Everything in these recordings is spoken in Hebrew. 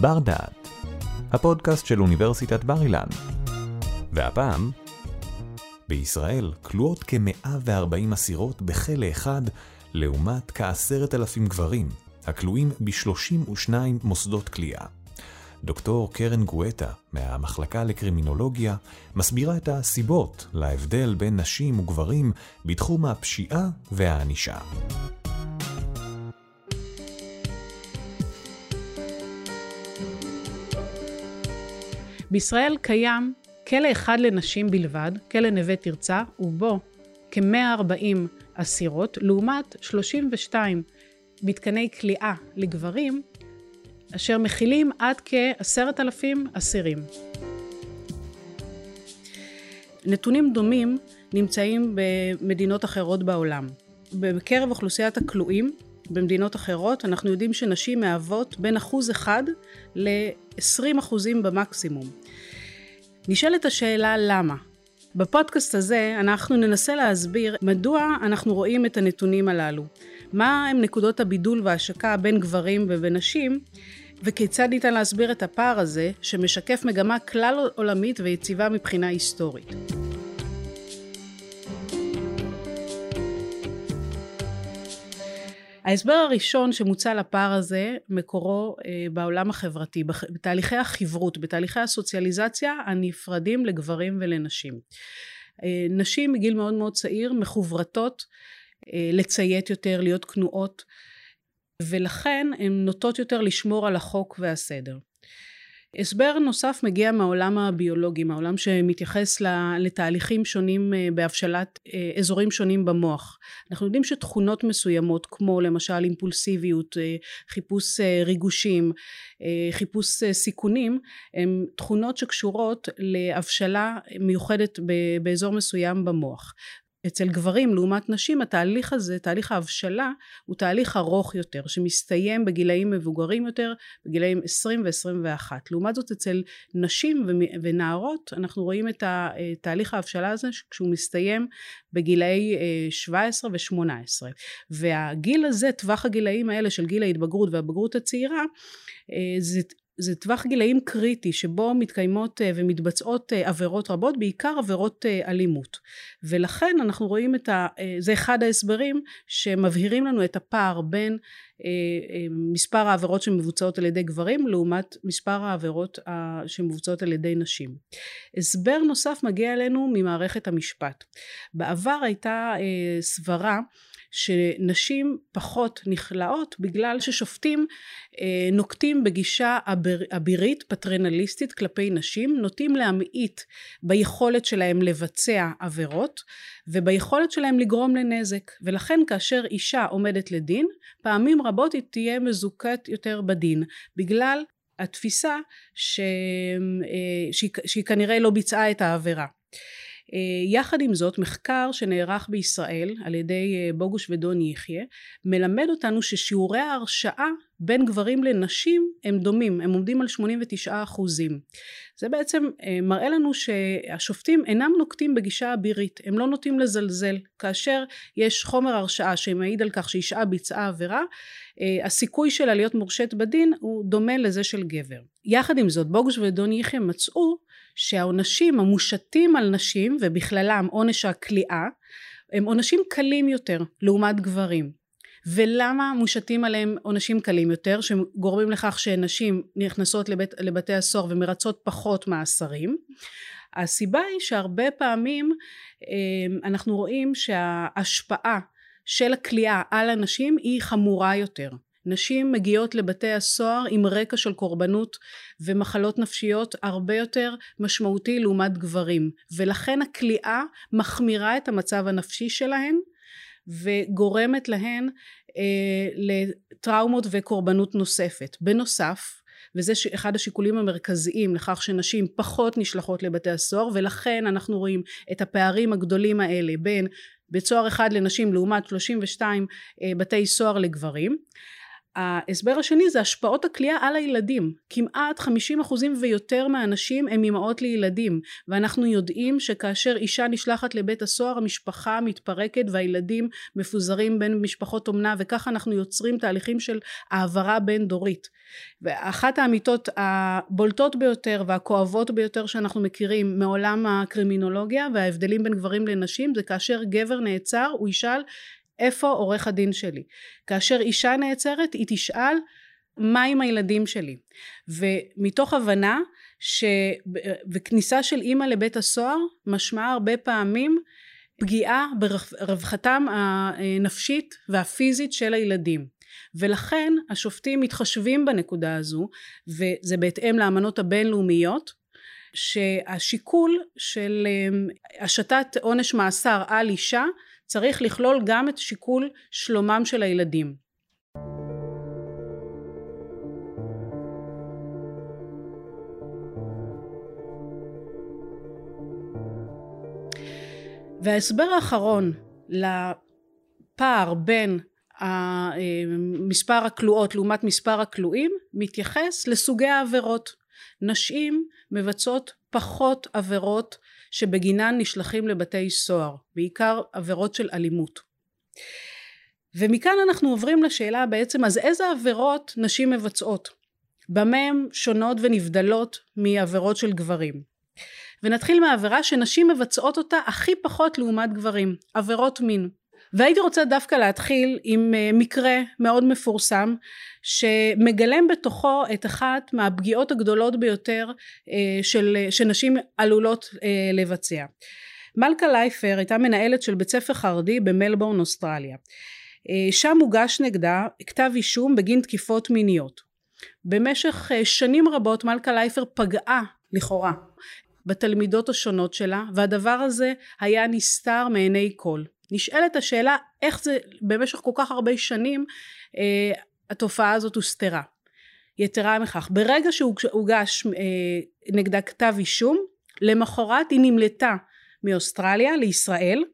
בר דעת, הפודקאסט של אוניברסיטת בר אילן. והפעם, בישראל כלואות כ-140 אסירות בכלא אחד, לעומת כעשרת אלפים גברים, הכלואים ב-32 מוסדות כליאה. דוקטור קרן גואטה, מהמחלקה לקרימינולוגיה, מסבירה את הסיבות להבדל בין נשים וגברים בתחום הפשיעה והענישה. בישראל קיים כלא אחד לנשים בלבד, כלא נווה תרצה, ובו כ-140 אסירות, לעומת 32 מתקני כליאה לגברים, אשר מכילים עד כעשרת אלפים אסירים. נתונים דומים נמצאים במדינות אחרות בעולם. בקרב אוכלוסיית הכלואים במדינות אחרות אנחנו יודעים שנשים מהוות בין אחוז אחד ל-20 אחוזים במקסימום. נשאלת השאלה למה. בפודקאסט הזה אנחנו ננסה להסביר מדוע אנחנו רואים את הנתונים הללו, מה הם נקודות הבידול וההשקה בין גברים ובין נשים, וכיצד ניתן להסביר את הפער הזה שמשקף מגמה כלל עולמית ויציבה מבחינה היסטורית. ההסבר הראשון שמוצע לפער הזה מקורו אה, בעולם החברתי, בתהליכי החברות, בתהליכי הסוציאליזציה הנפרדים לגברים ולנשים. אה, נשים מגיל מאוד מאוד צעיר מחוברתות אה, לציית יותר, להיות כנועות, ולכן הן נוטות יותר לשמור על החוק והסדר. הסבר נוסף מגיע מהעולם הביולוגי, מהעולם שמתייחס לתהליכים שונים אה, בהבשלת אה, אזורים שונים במוח. אנחנו יודעים שתכונות מסוימות כמו למשל אימפולסיביות, אה, חיפוש ריגושים, חיפוש סיכונים, הן תכונות שקשורות להבשלה מיוחדת באזור מסוים במוח. אצל גברים לעומת נשים התהליך הזה, תהליך ההבשלה, הוא תהליך ארוך יותר שמסתיים בגילאים מבוגרים יותר, בגילאים 20 ו-21. לעומת זאת אצל נשים ונערות אנחנו רואים את תהליך ההבשלה הזה כשהוא מסתיים בגילאי 17 ו-18. והגיל הזה, טווח הגילאים האלה של גיל ההתבגרות והבגרות הצעירה, אה, זה זה טווח גילאים קריטי שבו מתקיימות אה, ומתבצעות אה, עבירות רבות, בעיקר עבירות אה, אלימות. ולכן אנחנו רואים את ה... זה אחד ההסברים שמבהירים לנו את הפער בין מספר העבירות שמבוצעות על ידי גברים לעומת מספר העבירות שמבוצעות על ידי נשים. הסבר נוסף מגיע אלינו ממערכת המשפט. בעבר הייתה סברה שנשים פחות נכלאות בגלל ששופטים אה, נוקטים בגישה אביר, אבירית פטרנליסטית כלפי נשים נוטים להמעיט ביכולת שלהם לבצע עבירות וביכולת שלהם לגרום לנזק. ולכן כאשר אישה עומדת לדין פעמים רבות היא תהיה מזוכת יותר בדין בגלל התפיסה ש... אה, שהיא, שהיא כנראה לא ביצעה את העבירה יחד עם זאת מחקר שנערך בישראל על ידי אה, בוגוש ודון יחיא מלמד אותנו ששיעורי ההרשעה בין גברים לנשים הם דומים הם עומדים על 89 אחוזים. זה בעצם אה, מראה לנו שהשופטים אינם נוקטים בגישה אבירית הם לא נוטים לזלזל. כאשר יש חומר הרשעה שמעיד על כך שאישה ביצעה עבירה הסיכוי שלה להיות מורשית בדין הוא דומה לזה של גבר. יחד עם זאת בוגוש ודון יחיא מצאו שהעונשים המושתים על נשים ובכללם עונש הכליאה הם עונשים קלים יותר לעומת גברים. ולמה מושתים עליהם עונשים קלים יותר? שגורמים לכך שנשים נכנסות לבית, לבתי הסוהר ומרצות פחות מאסרים. הסיבה היא שהרבה פעמים אמ, אנחנו רואים שההשפעה של הכליאה על הנשים היא חמורה יותר נשים מגיעות לבתי הסוהר עם רקע של קורבנות ומחלות נפשיות הרבה יותר משמעותי לעומת גברים ולכן הכליאה מחמירה את המצב הנפשי שלהן וגורמת להן אה, לטראומות וקורבנות נוספת. בנוסף וזה אחד השיקולים המרכזיים לכך שנשים פחות נשלחות לבתי הסוהר ולכן אנחנו רואים את הפערים הגדולים האלה בין בית סוהר אחד לנשים לעומת 32 אה, בתי סוהר לגברים ההסבר השני זה השפעות הכלייה על הילדים. כמעט 50% ויותר מהאנשים הם אימהות לילדים, ואנחנו יודעים שכאשר אישה נשלחת לבית הסוהר המשפחה מתפרקת והילדים מפוזרים בין משפחות אומנה וככה אנחנו יוצרים תהליכים של העברה בין דורית. ואחת האמיתות הבולטות ביותר והכואבות ביותר שאנחנו מכירים מעולם הקרימינולוגיה וההבדלים בין גברים לנשים זה כאשר גבר נעצר הוא ישאל איפה עורך הדין שלי? כאשר אישה נעצרת היא תשאל מה עם הילדים שלי? ומתוך הבנה ש... וכניסה של אימא לבית הסוהר משמעה הרבה פעמים פגיעה ברווחתם הנפשית והפיזית של הילדים. ולכן השופטים מתחשבים בנקודה הזו וזה בהתאם לאמנות הבינלאומיות שהשיקול של אה, השתת עונש מאסר על אישה צריך לכלול גם את שיקול שלומם של הילדים. וההסבר האחרון לפער בין מספר הכלואות לעומת מספר הכלואים מתייחס לסוגי העבירות. נשים מבצעות פחות עבירות שבגינן נשלחים לבתי סוהר, בעיקר עבירות של אלימות. ומכאן אנחנו עוברים לשאלה בעצם אז איזה עבירות נשים מבצעות? במה הן שונות ונבדלות מעבירות של גברים? ונתחיל מהעבירה שנשים מבצעות אותה הכי פחות לעומת גברים, עבירות מין. והייתי רוצה דווקא להתחיל עם אה, מקרה מאוד מפורסם שמגלם בתוכו את אחת מהפגיעות הגדולות ביותר אה, של, שנשים עלולות אה, לבצע. מלכה לייפר הייתה מנהלת של בית ספר חרדי במלבורן אוסטרליה. שם הוגש נגדה כתב אישום בגין תקיפות מיניות. במשך שנים רבות מלכה לייפר פגעה לכאורה בתלמידות השונות שלה והדבר הזה היה נסתר מעיני כל. נשאלת השאלה איך זה במשך כל כך הרבה שנים אה, התופעה הזאת הוסתרה. יתרה מכך, ברגע שהוגש אה, נגדה כתב אישום, למחרת היא נמלטה מאוסטרליה לישראל.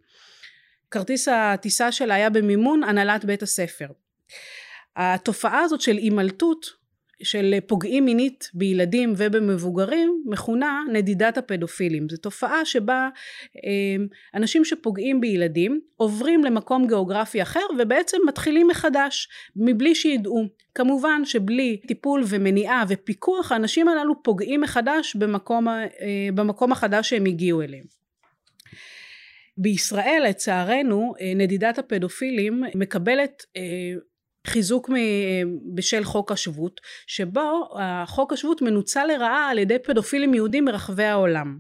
כרטיס הטיסה שלה היה במימון הנהלת בית הספר. התופעה הזאת של הימלטות של פוגעים מינית בילדים ובמבוגרים מכונה נדידת הפדופילים. זו תופעה שבה אה, אנשים שפוגעים בילדים עוברים למקום גיאוגרפי אחר ובעצם מתחילים מחדש מבלי שידעו. כמובן שבלי טיפול ומניעה ופיקוח האנשים הללו פוגעים מחדש במקום, אה, במקום החדש שהם הגיעו אליהם. בישראל לצערנו אה, נדידת הפדופילים מקבלת חיזוק בשל חוק השבות, שבו חוק השבות מנוצל לרעה על ידי פדופילים יהודים מרחבי העולם.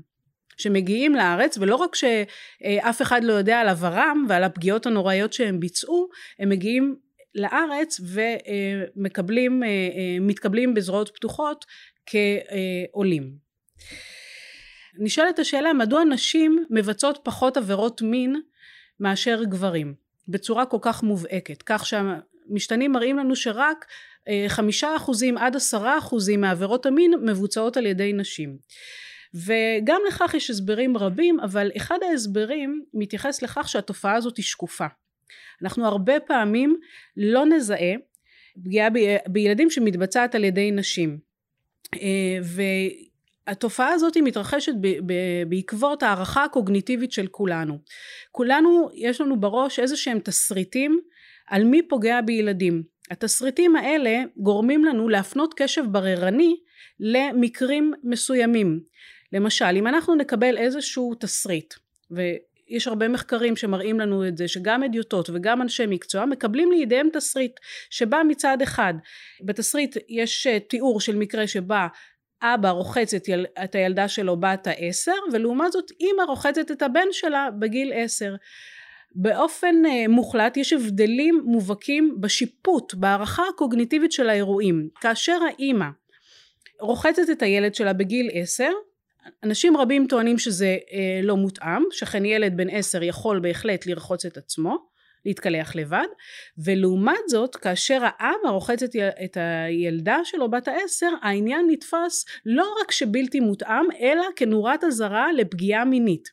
שמגיעים לארץ ולא רק שאף אחד לא יודע על עברם ועל הפגיעות הנוראיות שהם ביצעו, הם מגיעים לארץ ומקבלים, מתקבלים בזרועות פתוחות כעולים. נשאלת השאלה מדוע נשים מבצעות פחות עבירות מין מאשר גברים בצורה כל כך מובהקת כך משתנים מראים לנו שרק אה, חמישה אחוזים עד עשרה אחוזים מעבירות המין מבוצעות על ידי נשים. וגם לכך יש הסברים רבים אבל אחד ההסברים מתייחס לכך שהתופעה הזאת היא שקופה. אנחנו הרבה פעמים לא נזהה פגיעה בילדים שמתבצעת על ידי נשים. אה, והתופעה הזאת מתרחשת בעקבות הערכה הקוגניטיבית של כולנו. כולנו יש לנו בראש איזה שהם תסריטים על מי פוגע בילדים. התסריטים האלה גורמים לנו להפנות קשב בררני למקרים מסוימים. למשל, אם אנחנו נקבל איזשהו תסריט, ויש הרבה מחקרים שמראים לנו את זה, שגם אדיוטות וגם אנשי מקצוע מקבלים לידיהם תסריט, שבה מצד אחד, בתסריט יש אה, תיאור של מקרה שבה אבא רוחץ את, יל... את הילדה שלו בת העשר, ולעומת זאת אימא רוחצת את הבן שלה בגיל עשר. באופן uh, מוחלט יש הבדלים מובהקים בשיפוט, בהערכה הקוגניטיבית של האירועים. כאשר האימא רוחצת את הילד שלה בגיל עשר, אנשים רבים טוענים שזה uh, לא מותאם, שכן ילד בן עשר יכול בהחלט לרחוץ את עצמו, להתקלח לבד, ולעומת זאת כאשר האבא רוחץ את, את הילדה שלו בת העשר, העניין נתפס לא רק שבלתי מותאם, אלא כנורת אזהרה לפגיעה מינית.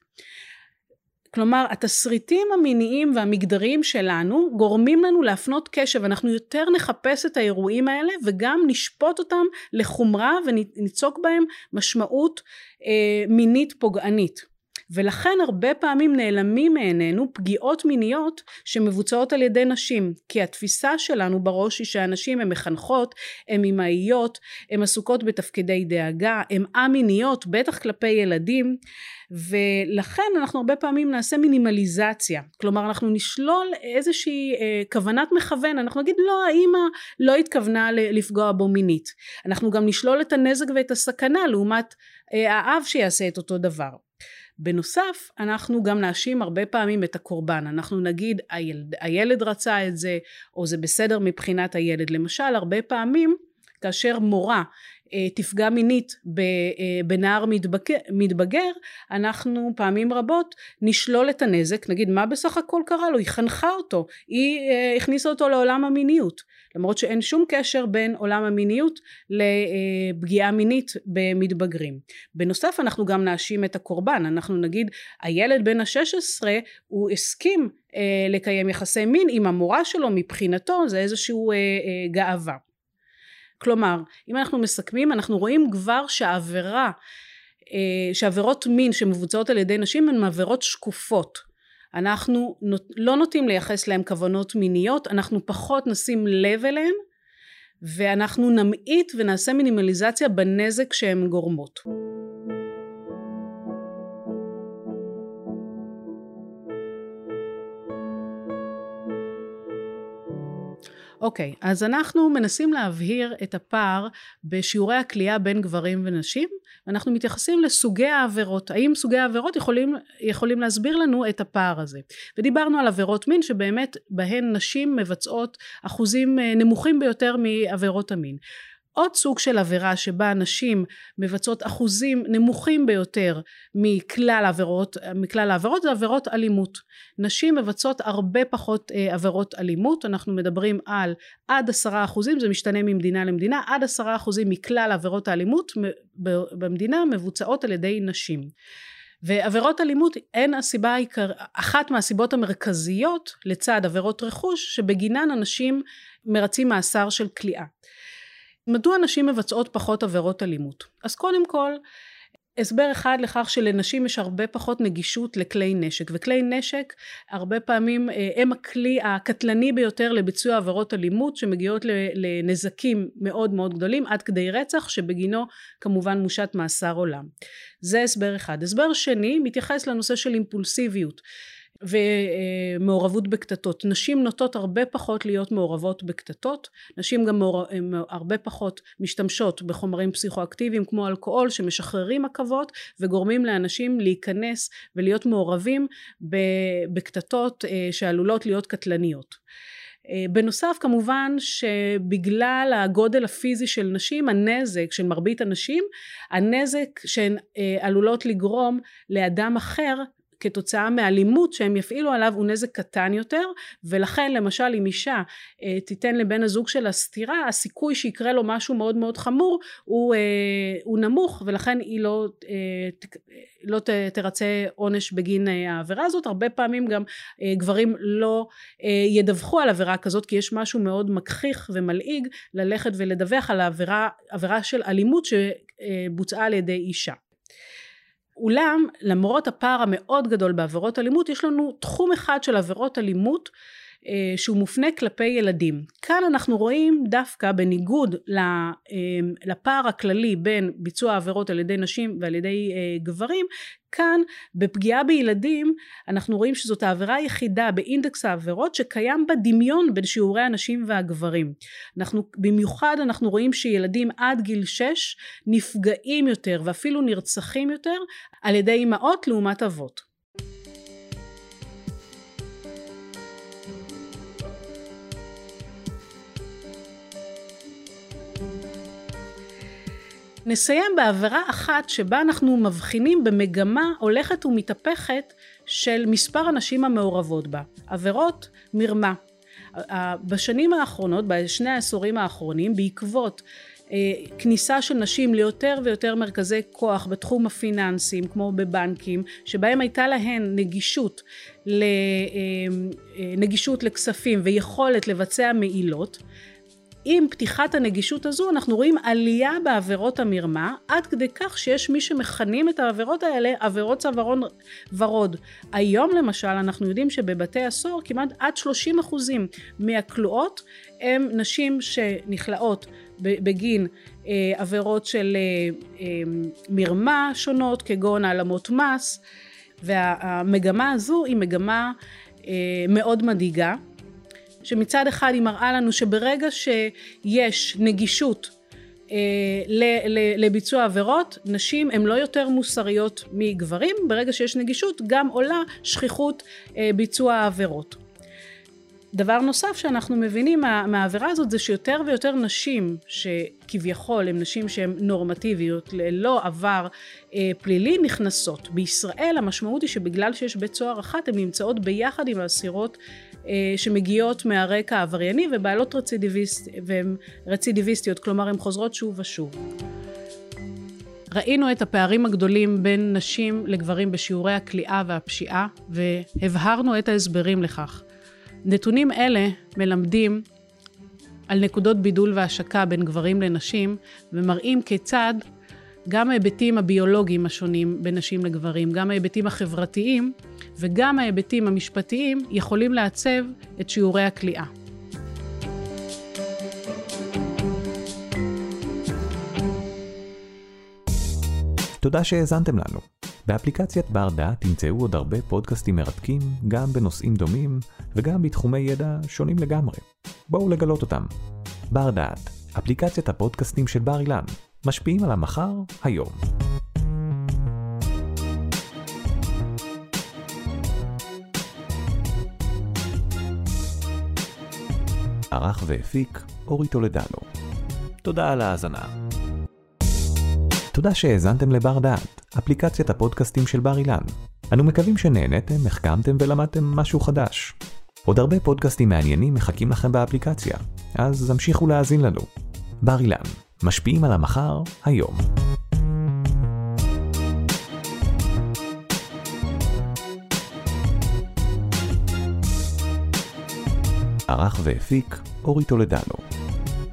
כלומר, התסריטים המיניים והמגדריים שלנו גורמים לנו להפנות קשב, אנחנו יותר נחפש את האירועים האלה וגם נשפוט אותם לחומרה וניצוק בהם משמעות אה, מינית פוגענית. ולכן הרבה פעמים נעלמים מעינינו פגיעות מיניות שמבוצעות על ידי נשים כי התפיסה שלנו בראש היא שהנשים הן מחנכות, הן אמהיות, הן עסוקות בתפקידי דאגה, הן א-מיניות בטח כלפי ילדים ולכן אנחנו הרבה פעמים נעשה מינימליזציה. כלומר אנחנו נשלול איזושהי אה, כוונת מכוון אנחנו נגיד לא האימא לא התכוונה לפגוע בו מינית. אנחנו גם נשלול את הנזק ואת הסכנה לעומת אה, האב שיעשה את אותו דבר בנוסף אנחנו גם נאשים הרבה פעמים את הקורבן. אנחנו נגיד הילד, הילד רצה את זה או זה בסדר מבחינת הילד. למשל הרבה פעמים כאשר מורה תפגע מינית אה, בנער מתבגר, מתבגר אנחנו פעמים רבות נשלול את הנזק נגיד מה בסך הכל קרה לו? היא חנכה אותו היא אה, הכניסה אותו לעולם המיניות. למרות שאין שום קשר בין עולם המיניות לפגיעה מינית במתבגרים. בנוסף אנחנו גם נאשים את הקורבן. אנחנו נגיד הילד בן השש עשרה הוא הסכים לקיים יחסי מין עם המורה שלו מבחינתו זה איזשהו גאווה כלומר אם אנחנו מסכמים אנחנו רואים כבר שהעבירה אה, שעבירות מין שמבוצעות על ידי נשים הן עבירות שקופות. אנחנו לא נוטים לייחס להם כוונות מיניות אנחנו פחות נשים לב אליהן ואנחנו נמעיט ונעשה מינימליזציה בנזק שהן גורמות אוקיי, okay, אז אנחנו מנסים להבהיר את הפער בשיעורי הכלייה בין גברים ונשים, ואנחנו מתייחסים לסוגי העבירות, האם סוגי העבירות יכולים, יכולים להסביר לנו את הפער הזה. ודיברנו על עבירות מין שבאמת בהן נשים מבצעות אחוזים אה, נמוכים ביותר מעבירות המין. עוד סוג של עבירה שבה נשים מבצעות אחוזים נמוכים ביותר מכלל העבירות, מכלל העבירות זה עבירות אלימות. נשים מבצעות הרבה פחות אה, עבירות אלימות, אנחנו מדברים על עד עשרה אחוזים, זה משתנה ממדינה למדינה, עד עשרה אחוזים מכלל עבירות האלימות במדינה מבוצעות על ידי נשים. ועבירות אלימות הן הסיבה העיקר, אחת מהסיבות המרכזיות לצד עבירות רכוש שבגינן אנשים מרצים מאסר של כליאה. מדוע נשים מבצעות פחות עבירות אלימות? אז קודם כל הסבר אחד לכך שלנשים יש הרבה פחות נגישות לכלי נשק וכלי נשק הרבה פעמים אה, הם הכלי הקטלני ביותר לביצוע עבירות אלימות שמגיעות לנזקים מאוד מאוד גדולים עד כדי רצח שבגינו כמובן מושת מאסר עולם. זה הסבר אחד. הסבר שני מתייחס לנושא של אימפולסיביות ומעורבות בקטטות. נשים נוטות הרבה פחות להיות מעורבות בקטטות, נשים גם מעור... הרבה פחות משתמשות בחומרים פסיכואקטיביים כמו אלכוהול שמשחררים עכבות וגורמים לאנשים להיכנס ולהיות מעורבים בקטטות אה, שעלולות להיות קטלניות. אה, בנוסף כמובן שבגלל הגודל הפיזי של נשים הנזק של מרבית הנשים הנזק שהן אה, עלולות לגרום לאדם אחר כתוצאה מאלימות שהם יפעילו עליו הוא נזק קטן יותר ולכן למשל אם אישה אה, תיתן לבן הזוג שלה סטירה הסיכוי שיקרה לו משהו מאוד מאוד חמור הוא, אה, הוא נמוך ולכן היא לא, אה, לא ת, תרצה עונש בגין אה, העבירה הזאת. הרבה פעמים גם אה, גברים לא אה, ידווחו על עבירה כזאת כי יש משהו מאוד מגחיך ומלעיג ללכת ולדווח על העבירה עבירה של אלימות שבוצעה על ידי אישה אולם למרות הפער המאוד גדול בעבירות אלימות יש לנו תחום אחד של עבירות אלימות שהוא מופנה כלפי ילדים. כאן אנחנו רואים דווקא בניגוד אה, לפער הכללי בין ביצוע עבירות על ידי נשים ועל ידי אה, גברים, כאן בפגיעה בילדים אנחנו רואים שזאת העבירה היחידה באינדקס העבירות שקיים בה דמיון בין שיעורי הנשים והגברים. אנחנו, במיוחד אנחנו רואים שילדים עד גיל 6 נפגעים יותר ואפילו נרצחים יותר על ידי אימהות לעומת אבות. נסיים בעבירה אחת שבה אנחנו מבחינים במגמה הולכת ומתהפכת של מספר הנשים המעורבות בה, עבירות מרמה. בשנים האחרונות, בשני העשורים האחרונים, בעקבות אה, כניסה של נשים ליותר ויותר מרכזי כוח בתחום הפיננסים כמו בבנקים שבהם הייתה להן נגישות, נגישות לכספים ויכולת לבצע מעילות עם פתיחת הנגישות הזו אנחנו רואים עלייה בעבירות המרמה עד כדי כך שיש מי שמכנים את העבירות האלה עבירות צווארון ורוד. היום למשל אנחנו יודעים שבבתי הסוהר כמעט עד 30 אחוזים מהכלואות הם נשים שנכלאות בגין אה, עבירות של אה, אה, מרמה שונות כגון העלמות מס והמגמה הזו היא מגמה אה, מאוד מדאיגה שמצד אחד היא מראה לנו שברגע שיש נגישות אה, לביצוע עבירות, נשים הן לא יותר מוסריות מגברים, ברגע שיש נגישות גם עולה שכיחות אה, ביצוע העבירות. דבר נוסף שאנחנו מבינים מה, מהעבירה הזאת זה שיותר ויותר נשים שכביכול הן נשים שהן נורמטיביות ללא עבר אה, פלילי נכנסות. בישראל המשמעות היא שבגלל שיש בית סוהר אחת הן נמצאות ביחד עם האסירות שמגיעות מהרקע העברייני ובעלות רצידיביסט, והן רצידיביסטיות, כלומר הן חוזרות שוב ושוב. ראינו את הפערים הגדולים בין נשים לגברים בשיעורי הכליאה והפשיעה והבהרנו את ההסברים לכך. נתונים אלה מלמדים על נקודות בידול והשקה בין גברים לנשים ומראים כיצד גם ההיבטים הביולוגיים השונים בין נשים לגברים, גם ההיבטים החברתיים וגם ההיבטים המשפטיים יכולים לעצב את שיעורי הכליאה. תודה שהאזנתם לנו. באפליקציית בר דעת תמצאו עוד הרבה פודקאסטים מרתקים, גם בנושאים דומים וגם בתחומי ידע שונים לגמרי. בואו לגלות אותם. בר דעת, אפליקציית הפודקאסטים של בר אילן, משפיעים על המחר היום. ערך והפיק אורי טולדנו. תודה על ההאזנה. תודה שהאזנתם לבר דעת, אפליקציית הפודקאסטים של בר אילן. אנו מקווים שנהנתם, החכמתם ולמדתם משהו חדש. עוד הרבה פודקאסטים מעניינים מחכים לכם באפליקציה, אז המשיכו להאזין לנו. בר אילן, משפיעים על המחר, היום. ערך והפיק אורי טולדנו.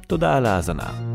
תודה על ההאזנה.